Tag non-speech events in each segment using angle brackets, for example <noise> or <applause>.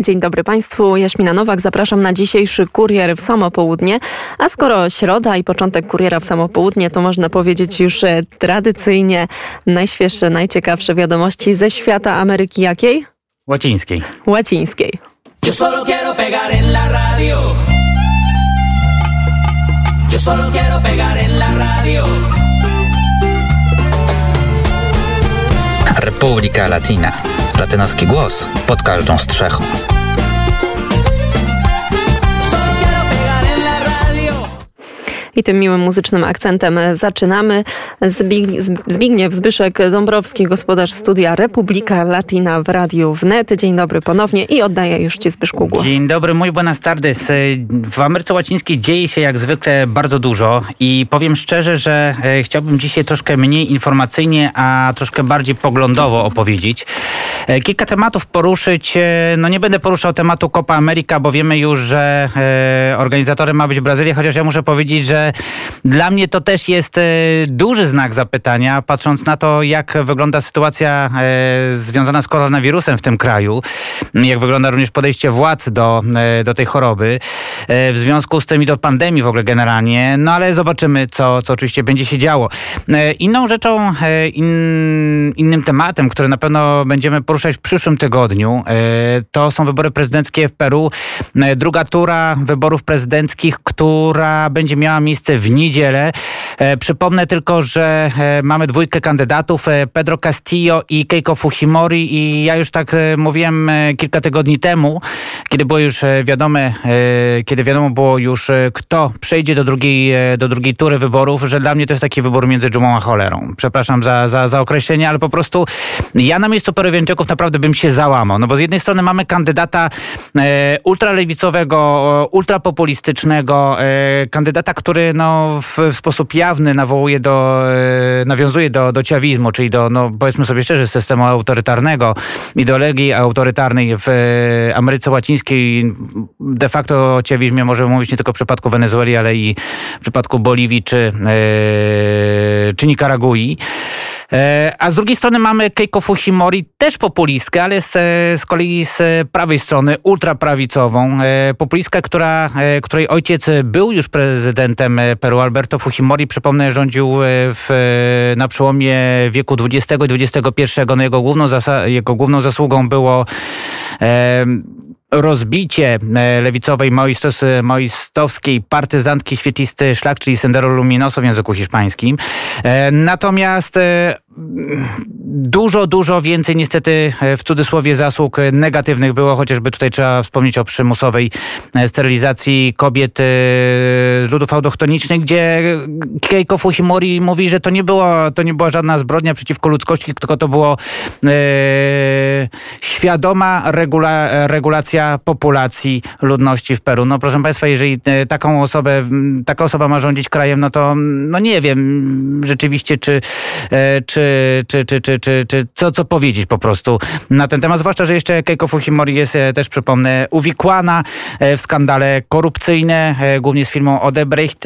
Dzień dobry Państwu, Jaśmina Nowak, zapraszam na dzisiejszy kurier w samo południe. A skoro środa i początek kuriera w samo południe, to można powiedzieć już e, tradycyjnie najświeższe, najciekawsze wiadomości ze świata Ameryki jakiej? Łacińskiej. Łacińskiej. Yo solo quiero pegar en la radio. Yo solo quiero pegar en la radio. República Latina. Latynoski głos pod każdą strzechą. I tym miłym muzycznym akcentem zaczynamy. Zbigniew Zbyszek Dąbrowski, gospodarz studia Republika Latina w Radiu Wnet. Dzień dobry ponownie i oddaję już Ci Zbyszku głos. Dzień dobry, mój buenas tardes. W Ameryce Łacińskiej dzieje się jak zwykle bardzo dużo i powiem szczerze, że e, chciałbym dzisiaj troszkę mniej informacyjnie, a troszkę bardziej poglądowo opowiedzieć. E, kilka tematów poruszyć. E, no nie będę poruszał tematu Copa America, bo wiemy już, że organizatorem ma być Brazylia, chociaż ja muszę powiedzieć, że dla mnie to też jest e, duży znak zapytania, patrząc na to, jak wygląda sytuacja e, związana z koronawirusem w tym kraju, jak wygląda również podejście władz do, e, do tej choroby, w związku z tym i do pandemii w ogóle generalnie, no ale zobaczymy, co, co oczywiście będzie się działo. Inną rzeczą, in, innym tematem, który na pewno będziemy poruszać w przyszłym tygodniu, to są wybory prezydenckie w Peru. Druga tura wyborów prezydenckich, która będzie miała miejsce miejsce w niedzielę. E, przypomnę tylko, że e, mamy dwójkę kandydatów, e, Pedro Castillo i Keiko Fujimori i ja już tak mówiłem kilka tygodni temu, kiedy było już wiadome, kiedy wiadomo było już kto przejdzie do drugiej, do drugiej tury wyborów, że dla mnie to jest taki wybór między dżumą a cholerą. Przepraszam za, za, za określenie, ale po prostu ja na miejscu Peruwianczyków naprawdę bym się załamał, no bo z jednej strony mamy kandydata ultralewicowego, ultrapopulistycznego, kandydata, który no, w, w, sposób jawny nawołuje do, e, nawiązuje do, do ciawizmu, czyli do, no, powiedzmy sobie szczerze, systemu autorytarnego, ideologii autorytarnej w e, Ameryce Łacińskiej. De facto o ciawizmie możemy mówić nie tylko w przypadku Wenezueli, ale i w przypadku Boliwii czy, yy, czy Nikaragui. E, a z drugiej strony mamy Keiko Fujimori, też populistkę, ale z, z kolei z prawej strony, ultraprawicową. E, populistkę, która, e, której ojciec był już prezydentem Peru, Alberto Fujimori. Przypomnę, rządził w, na przełomie wieku XX i XXI. No jego, główną jego główną zasługą było rozbicie e, lewicowej maoistowskiej partyzantki świetlisty szlak, czyli Sendero Luminoso w języku hiszpańskim. E, natomiast e, dużo, dużo więcej niestety w cudzysłowie zasług negatywnych było, chociażby tutaj trzeba wspomnieć o przymusowej sterylizacji kobiet z ludów autochtonicznych, gdzie Keiko Fujimori mówi, że to nie, było, to nie była żadna zbrodnia przeciwko ludzkości, tylko to było e, świadoma regula, regulacja populacji ludności w Peru. No proszę Państwa, jeżeli e, taką osobę, taka osoba ma rządzić krajem, no to no nie wiem rzeczywiście, czy, e, czy, czy, czy, czy, czy, czy co, co powiedzieć po prostu na ten temat. Zwłaszcza, że jeszcze Keiko Fujimori jest e, też, przypomnę, uwikłana w skandale korupcyjne, głównie z firmą Odebrecht.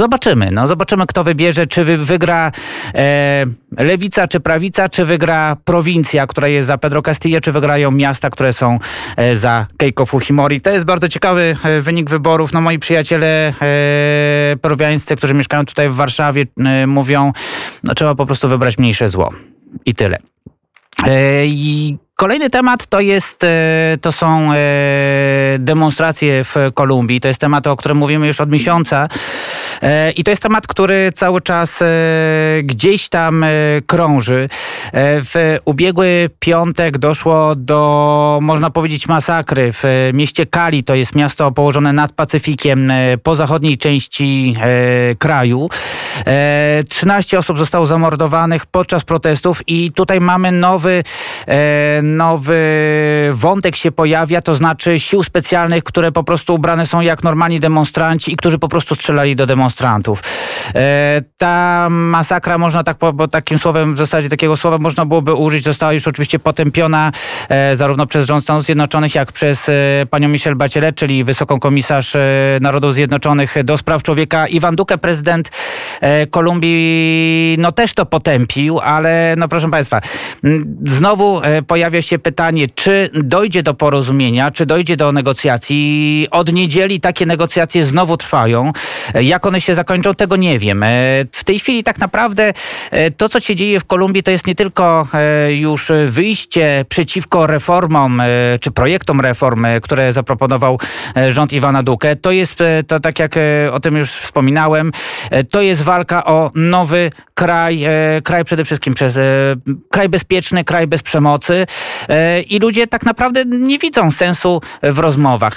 Zobaczymy, no zobaczymy kto wybierze, czy wy, wygra e, lewica czy prawica, czy wygra prowincja, która jest za Pedro Castillo, czy wygrają miasta, które są e, za Keiko Fujimori. To jest bardzo ciekawy e, wynik wyborów. No moi przyjaciele e, którzy mieszkają tutaj w Warszawie e, mówią, no trzeba po prostu wybrać mniejsze zło. I tyle. E, I Kolejny temat to jest, e, to są demonstracje w Kolumbii. To jest temat, o którym mówimy już od miesiąca. E, I to jest temat, który cały czas gdzieś tam krąży. W ubiegły piątek doszło do, można powiedzieć, masakry w mieście Kali. To jest miasto położone nad Pacyfikiem po zachodniej części kraju. 13 osób zostało zamordowanych podczas protestów i tutaj mamy nowy nowy wątek się pojawia, to znaczy sił specjalnych, które po prostu ubrane są jak normalni demonstranci i którzy po prostu strzelali do demonstrantów demonstrantów. Ta masakra, można tak, bo takim słowem, w zasadzie takiego słowa można byłoby użyć, została już oczywiście potępiona zarówno przez rząd Stanów Zjednoczonych, jak przez panią Michelle Bachelet, czyli wysoką komisarz Narodów Zjednoczonych do spraw człowieka. Iwan Duque, prezydent Kolumbii, no też to potępił, ale no proszę państwa, znowu pojawia się pytanie, czy dojdzie do porozumienia, czy dojdzie do negocjacji. Od niedzieli takie negocjacje znowu trwają. Jak one się zakończą, tego nie wiem. W tej chwili tak naprawdę to, co się dzieje w Kolumbii, to jest nie tylko już wyjście przeciwko reformom, czy projektom reform, które zaproponował rząd Iwana Duque. To jest, to tak jak o tym już wspominałem, to jest walka o nowy kraj, kraj przede wszystkim przez kraj bezpieczny, kraj bez przemocy i ludzie tak naprawdę nie widzą sensu w rozmowach.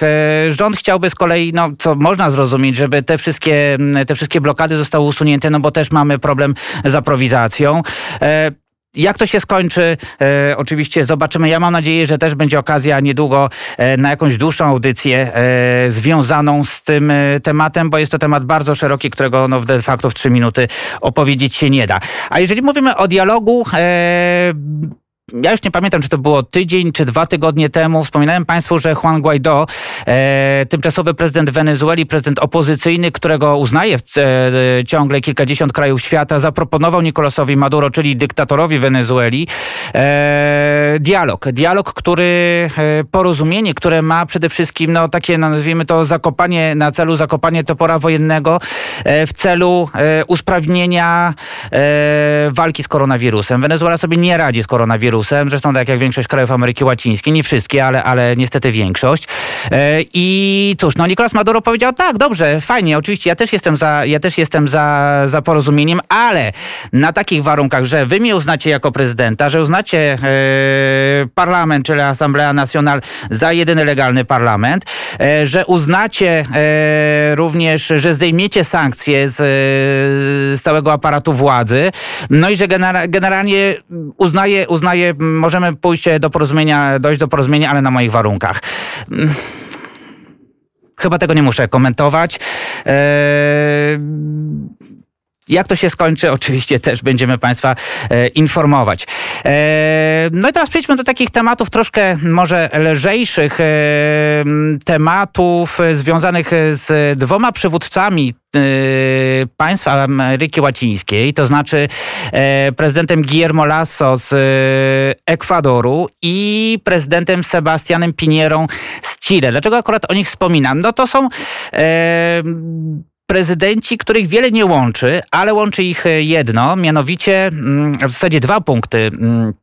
Rząd chciałby z kolei, no co można zrozumieć, żeby te wszystkie, te wszystkie blokady zostały usunięte, no bo też mamy problem z aprowizacją. Jak to się skończy, e, oczywiście zobaczymy. Ja mam nadzieję, że też będzie okazja niedługo e, na jakąś dłuższą audycję e, związaną z tym e, tematem, bo jest to temat bardzo szeroki, którego no, de facto w trzy minuty opowiedzieć się nie da. A jeżeli mówimy o dialogu, e, ja już nie pamiętam, czy to było tydzień, czy dwa tygodnie temu. Wspominałem Państwu, że Juan Guaido, e, tymczasowy prezydent Wenezueli, prezydent opozycyjny, którego uznaje w, e, ciągle kilkadziesiąt krajów świata, zaproponował Nicolasowi Maduro, czyli dyktatorowi Wenezueli, e, dialog. Dialog, który, e, porozumienie, które ma przede wszystkim, no takie, no, nazwijmy to, zakopanie, na celu zakopanie topora wojennego e, w celu e, usprawnienia walki z koronawirusem. Wenezuela sobie nie radzi z koronawirusem wirusem, zresztą tak jak większość krajów Ameryki Łacińskiej, nie wszystkie, ale, ale niestety większość. E, I cóż, no Nicolas Maduro powiedział, tak, dobrze, fajnie, oczywiście ja też jestem za, ja też jestem za, za porozumieniem, ale na takich warunkach, że wy mnie uznacie jako prezydenta, że uznacie e, parlament, czyli Asamblea Nacional za jedyny legalny parlament, e, że uznacie również, że zdejmiecie sankcje z, z całego aparatu władzy, no i że genera generalnie uznaje, uznaje możemy pójść do porozumienia, dojść do porozumienia, ale na moich warunkach. Chyba tego nie muszę komentować. Eee... Jak to się skończy, <laughs> oczywiście też będziemy Państwa e, informować. E, no i teraz przejdźmy do takich tematów troszkę może lżejszych, e, tematów związanych z dwoma przywódcami e, państw Ameryki Łacińskiej, to znaczy e, prezydentem Guillermo Lasso z e, Ekwadoru i prezydentem Sebastianem Pinierą z Chile. Dlaczego akurat o nich wspominam? No to są prezydenci, których wiele nie łączy, ale łączy ich e, jedno, mianowicie mm, w zasadzie dwa punkty. Mm,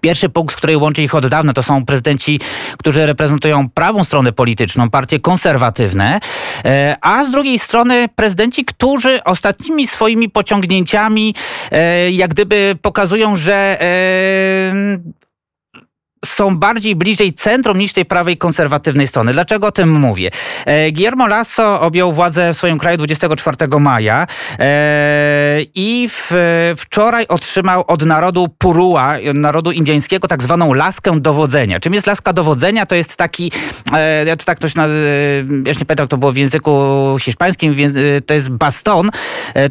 pierwszy punkt, który łączy ich od dawna, to są prezydenci, którzy reprezentują prawą stronę polityczną, partie konserwatywne, e, a z drugiej strony prezydenci, którzy ostatnimi swoimi pociągnięciami e, jak gdyby pokazują, że są bardziej bliżej centrum niż tej prawej konserwatywnej strony. Dlaczego o tym mówię? E, Guillermo Lasso objął władzę w swoim kraju 24 maja e, i wczoraj otrzymał od narodu Purua, narodu indyjskiego, tak zwaną laskę dowodzenia. Czym jest laska dowodzenia? To jest taki, e, ja to tak ktoś nazywa, ja nie pamiętam, to było w języku hiszpańskim, to jest baston.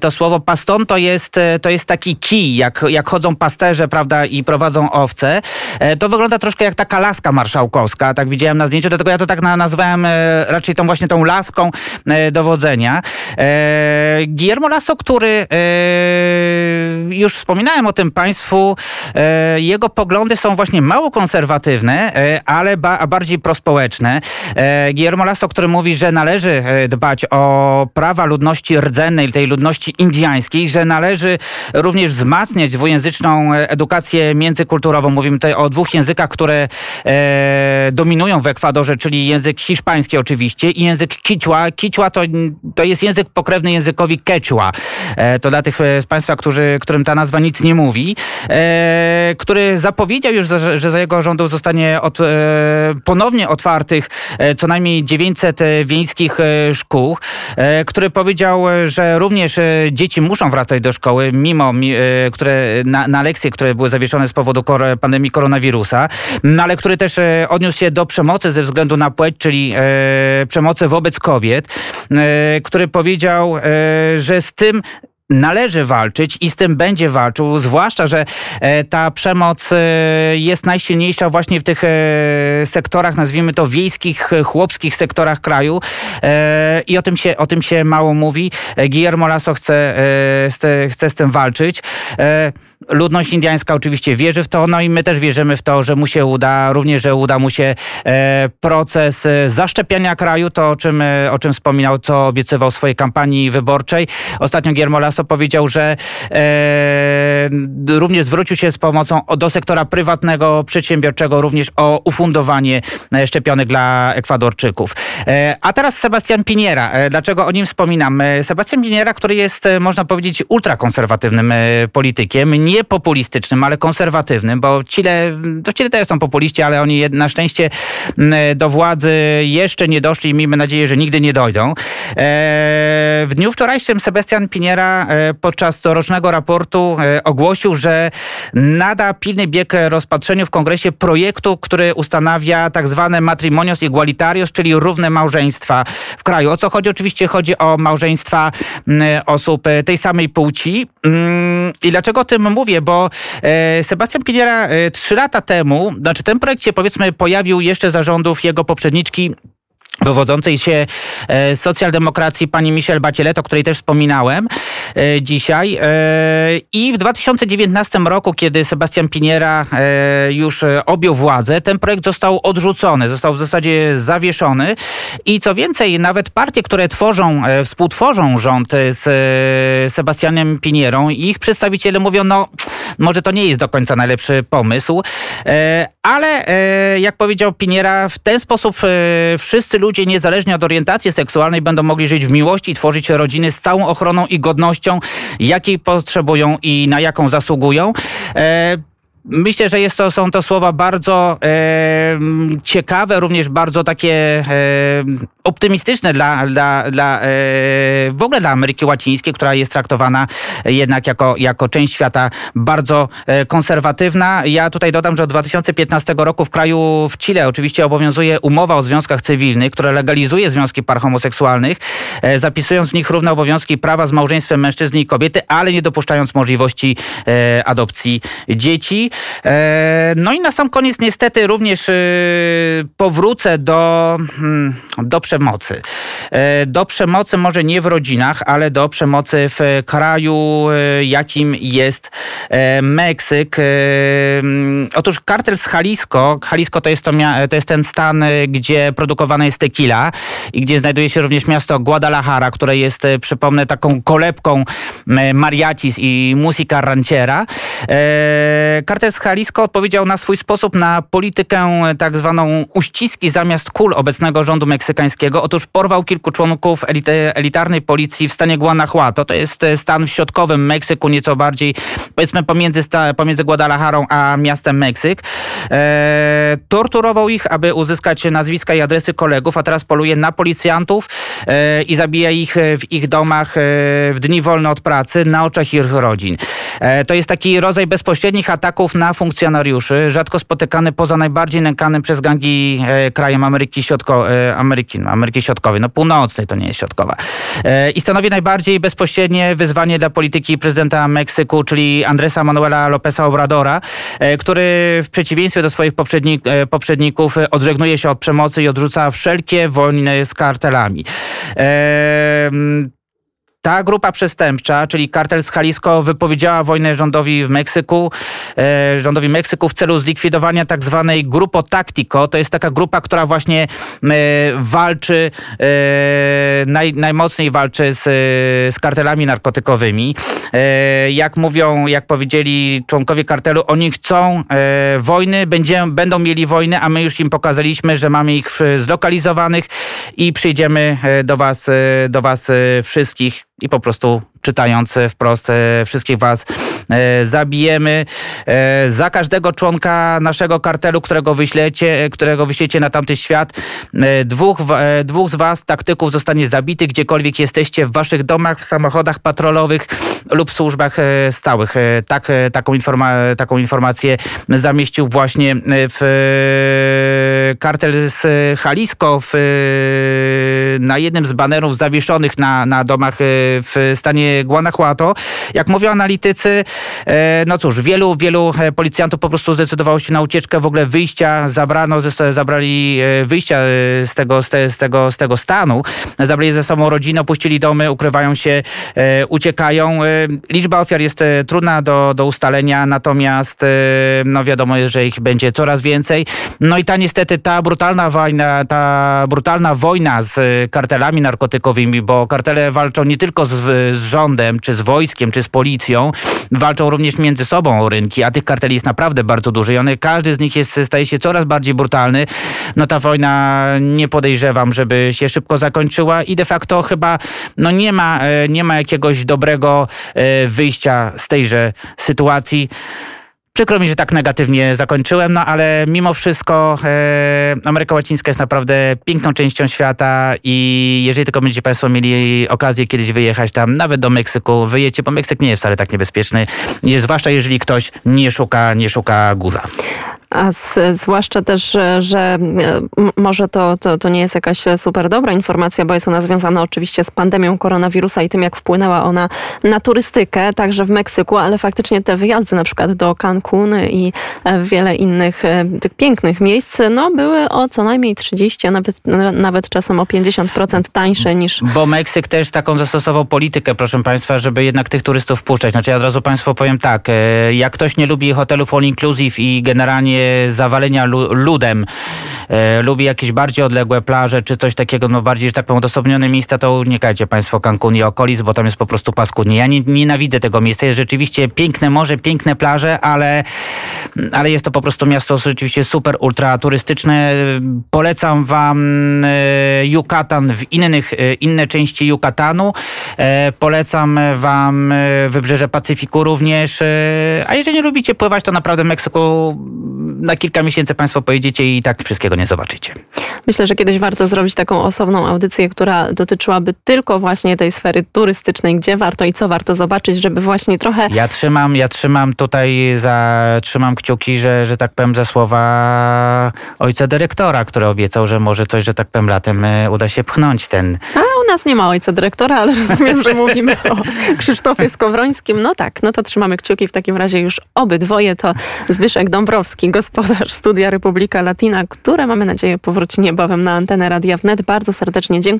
To słowo baston to jest, to jest taki kij, jak, jak chodzą pasterze, prawda, i prowadzą owce. To wygląda wygląda troszkę jak taka laska marszałkowska, tak widziałem na zdjęciu, dlatego ja to tak nazwałem e, raczej tą właśnie tą laską e, dowodzenia. E, Guillermo Lasso, który już wspominałem o tym państwu, jego poglądy są właśnie mało konserwatywne, ale ba bardziej prospołeczne. Guillermo Lasso, który mówi, że należy dbać o prawa ludności rdzennej, tej ludności indyjskiej, że należy również wzmacniać dwujęzyczną edukację międzykulturową. Mówimy tutaj o dwóch językach które e, dominują w Ekwadorze, czyli język hiszpański oczywiście i język kichwa. Kichwa to, to jest język pokrewny językowi quechua. E, to dla tych e, z Państwa, którzy, którym ta nazwa nic nie mówi, e, który zapowiedział już, że, że za jego rządu zostanie od, e, ponownie otwartych e, co najmniej 900 wiejskich szkół, który powiedział, że również dzieci muszą wracać do szkoły, mimo które, na, na lekcje, które były zawieszone z powodu pandemii koronawirusa. No ale który też odniósł się do przemocy ze względu na płeć, czyli przemocy wobec kobiet, który powiedział, że z tym należy walczyć i z tym będzie walczył, zwłaszcza, że e, ta przemoc e, jest najsilniejsza właśnie w tych e, sektorach, nazwijmy to wiejskich, chłopskich sektorach kraju i o tym się, o tym się mało mówi. Guillermo Lasso chce, chce z tym walczyć. Ludność indiańska oczywiście wierzy w to, no i my też wierzymy w to, że mu się uda, również, że uda mu się proces zaszczepiania kraju, to o czym, o czym wspominał, co obiecywał w swojej kampanii wyborczej. Ostatnio Guillermo Lasso powiedział, że e, również zwrócił się z pomocą do sektora prywatnego, przedsiębiorczego, również o ufundowanie e, szczepionek dla Ekwadorczyków. E, a teraz Sebastian Piniera. E, dlaczego o nim wspominam? E, Sebastian Piniera, który jest, e, można powiedzieć, ultrakonserwatywnym politykiem, nie populistycznym, ale konserwatywnym, bo Chile, to Chile też są populiści, ale oni na szczęście do władzy jeszcze nie doszli i miejmy nadzieję, że nigdy nie dojdą. W dniu wczorajszym Sebastian Piniera E, podczas rocznego raportu e, ogłosił, że nada pilny bieg rozpatrzeniu w kongresie projektu, który ustanawia tak zwane matrimonios igualitarios, czyli równe małżeństwa w kraju. O co chodzi? Oczywiście chodzi o małżeństwa osób e, tej samej płci. Mm, I dlaczego o tym mówię? Bo Sebastian Piniera trzy lata temu, znaczy ten projekt się powiedzmy pojawił jeszcze za rządów jego poprzedniczki wywodzącej się e, socjaldemokracji pani Michelle Bachelet, o której też wspominałem e, dzisiaj. E, I w 2019 roku, kiedy Sebastian Piniera już objął władzę, ten projekt został odrzucony, został w zasadzie zawieszony. I co więcej, nawet partie, które tworzą, współtworzą rząd z Sebastianem Pinierą, ich przedstawiciele mówią, no może to nie jest do końca najlepszy pomysł, ale jak powiedział Piniera, w ten sposób wszyscy ludzie ludzie niezależnie od orientacji seksualnej będą mogli żyć w miłości i tworzyć rodziny z całą ochroną i godnością, jakiej potrzebują i na jaką zasługują. Myślę, że jest to, są to słowa bardzo e, ciekawe, również bardzo takie e, optymistyczne dla, dla, dla e, w ogóle dla Ameryki Łacińskiej, która jest traktowana jednak jako, jako część świata bardzo e, konserwatywna. Ja tutaj dodam, że od 2015 roku w kraju w Chile oczywiście obowiązuje umowa o związkach cywilnych, która legalizuje związki par homoseksualnych, e, zapisując w nich równe obowiązki prawa z małżeństwem mężczyzny i kobiety, ale nie dopuszczając możliwości e, adopcji dzieci. E, no i na sam koniec niestety również e, powrócę do, hmm, do przemocy. E, do przemocy może nie w rodzinach, ale do przemocy w kraju, jakim jest Meksyk. Hmm, otóż kartel z Jalisco, Jalisco to jest, to, to jest ten stan, gdzie produkowana jest tequila i gdzie znajduje się również miasto Guadalajara, które jest, przypomnę, taką kolebką mariachis i musica ranchera. Kartel z Jalisco odpowiedział na swój sposób na politykę tak zwaną uściski zamiast kul obecnego rządu meksykańskiego. Otóż porwał kilku członków elity, elitarnej policji w stanie Guanajuato. To jest stan w środkowym Meksyku, nieco bardziej powiedzmy pomiędzy, pomiędzy Guadalajarą a miastem Meksyk. E, torturował ich, aby uzyskać nazwiska i adresy kolegów, a teraz poluje na policjantów e, i zabija ich w ich domach e, w dni wolne od pracy na oczach ich rodzin. E, to jest taki rodzaj bezpośrednich ataków na funkcjonariuszy, rzadko spotykany poza najbardziej nękanym przez gangi e, krajem Ameryki, Środko, e, Ameryki, no, Ameryki Środkowej, no północnej to nie jest środkowa. I stanowi najbardziej bezpośrednie wyzwanie dla polityki prezydenta Meksyku, czyli Andresa Manuela Lopeza Obradora, który w przeciwieństwie do swoich poprzednik, poprzedników odżegnuje się od przemocy i odrzuca wszelkie wojny z kartelami. Ta grupa przestępcza, czyli kartel z Jalisco, wypowiedziała wojnę rządowi w Meksyku, e, rządowi Meksyku w celu zlikwidowania tak zwanej Grupo Tactico. To jest taka grupa, która właśnie e, walczy, e, naj, najmocniej walczy z, z kartelami narkotykowymi. Jak mówią, jak powiedzieli członkowie kartelu, oni chcą wojny, będą mieli wojnę, a my już im pokazaliśmy, że mamy ich zlokalizowanych i przyjdziemy do was, do was wszystkich i po prostu czytając wprost wszystkich was zabijemy. Za każdego członka naszego kartelu, którego wyślecie, którego wyślecie na tamty świat, dwóch, dwóch z was, taktyków, zostanie zabitych, gdziekolwiek jesteście, w waszych domach, w samochodach patrolowych lub służbach stałych. Tak, taką, informa- taką informację zamieścił właśnie w kartel z Jalisco w, na jednym z banerów zawieszonych na, na domach w stanie Guanajuato. Jak mówią analitycy, no cóż, wielu, wielu policjantów po prostu zdecydowało się na ucieczkę, w ogóle wyjścia zabrano, zabrali wyjścia z tego, z, te, z, tego, z tego stanu, zabrali ze sobą rodzinę, opuścili domy, ukrywają się, uciekają. Liczba ofiar jest trudna do, do ustalenia, natomiast no wiadomo, że ich będzie coraz więcej. No i ta niestety ta brutalna wojna, ta brutalna wojna z kartelami narkotykowymi, bo kartele walczą nie tylko z, z rządem, czy z wojskiem, czy z policją, walczą również między sobą o rynki, a tych karteli jest naprawdę bardzo dużo i one, każdy z nich jest, staje się coraz bardziej brutalny. No ta wojna nie podejrzewam, żeby się szybko zakończyła i de facto chyba no nie ma, nie ma jakiegoś dobrego wyjścia z tejże sytuacji. Przykro mi, że tak negatywnie zakończyłem, no ale mimo wszystko e, Ameryka Łacińska jest naprawdę piękną częścią świata i jeżeli tylko będziecie Państwo mieli okazję kiedyś wyjechać tam, nawet do Meksyku, wyjecie, bo Meksyk nie jest wcale tak niebezpieczny, zwłaszcza jeżeli ktoś nie szuka, nie szuka guza. A z, zwłaszcza też, że, że może to, to, to nie jest jakaś super dobra informacja, bo jest ona związana oczywiście z pandemią koronawirusa i tym, jak wpłynęła ona na turystykę, także w Meksyku, ale faktycznie te wyjazdy na przykład do Cancun i wiele innych tych pięknych miejsc, no były o co najmniej 30, a nawet, nawet czasem o 50% tańsze niż... Bo Meksyk też taką zastosował politykę, proszę Państwa, żeby jednak tych turystów wpuszczać. Znaczy ja od razu Państwu powiem tak, jak ktoś nie lubi hotelów all inclusive i generalnie zawalenia ludem, e, lubi jakieś bardziej odległe plaże, czy coś takiego, no bardziej, że tak powiem, odosobnione miejsca, to unikajcie Państwo Cancun i okolic, bo tam jest po prostu paskudnie. Ja nie, nienawidzę tego miejsca. Jest rzeczywiście piękne morze, piękne plaże, ale, ale jest to po prostu miasto rzeczywiście super ultra turystyczne. Polecam Wam e, Yucatan w innych, e, inne części Yucatanu. Polecam Wam Wybrzeże Pacyfiku również. A jeżeli nie lubicie pływać, to naprawdę Meksyku na kilka miesięcy Państwo pojedziecie i tak wszystkiego nie zobaczycie. Myślę, że kiedyś warto zrobić taką osobną audycję, która dotyczyłaby tylko właśnie tej sfery turystycznej, gdzie warto i co warto zobaczyć, żeby właśnie trochę... Ja trzymam, ja trzymam tutaj, za, trzymam kciuki, że, że tak powiem, za słowa ojca dyrektora, który obiecał, że może coś, że tak powiem, latem e, uda się pchnąć ten... A u nas nie ma ojca dyrektora, ale rozumiem, że mówimy o <laughs> Krzysztofie Skowrońskim. No tak, no to trzymamy kciuki. W takim razie już obydwoje to Zbyszek Dąbrowski, gospodarz Studia Republika Latina, które mamy nadzieję powróci niebawem na antenę Radia Wnet. Bardzo serdecznie dziękuję.